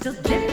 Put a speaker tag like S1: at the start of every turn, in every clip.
S1: still different.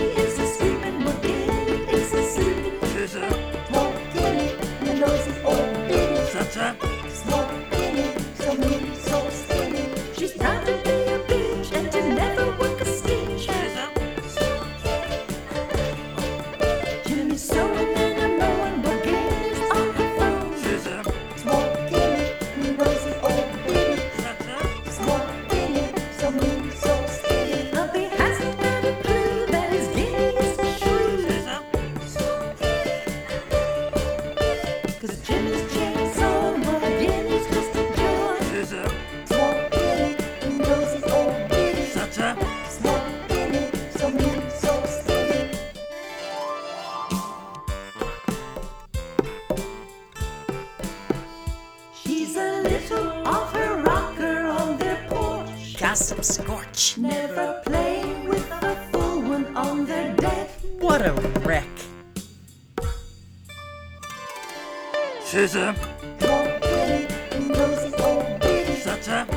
S1: little of rocker on their porch.
S2: Gossip Scorch.
S1: Never play with a full one on their deck.
S2: What a wreck.
S3: Scissor.
S1: Shut up.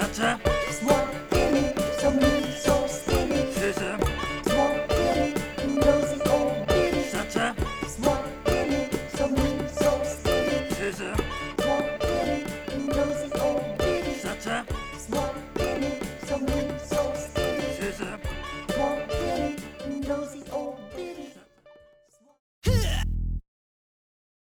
S4: Sutter?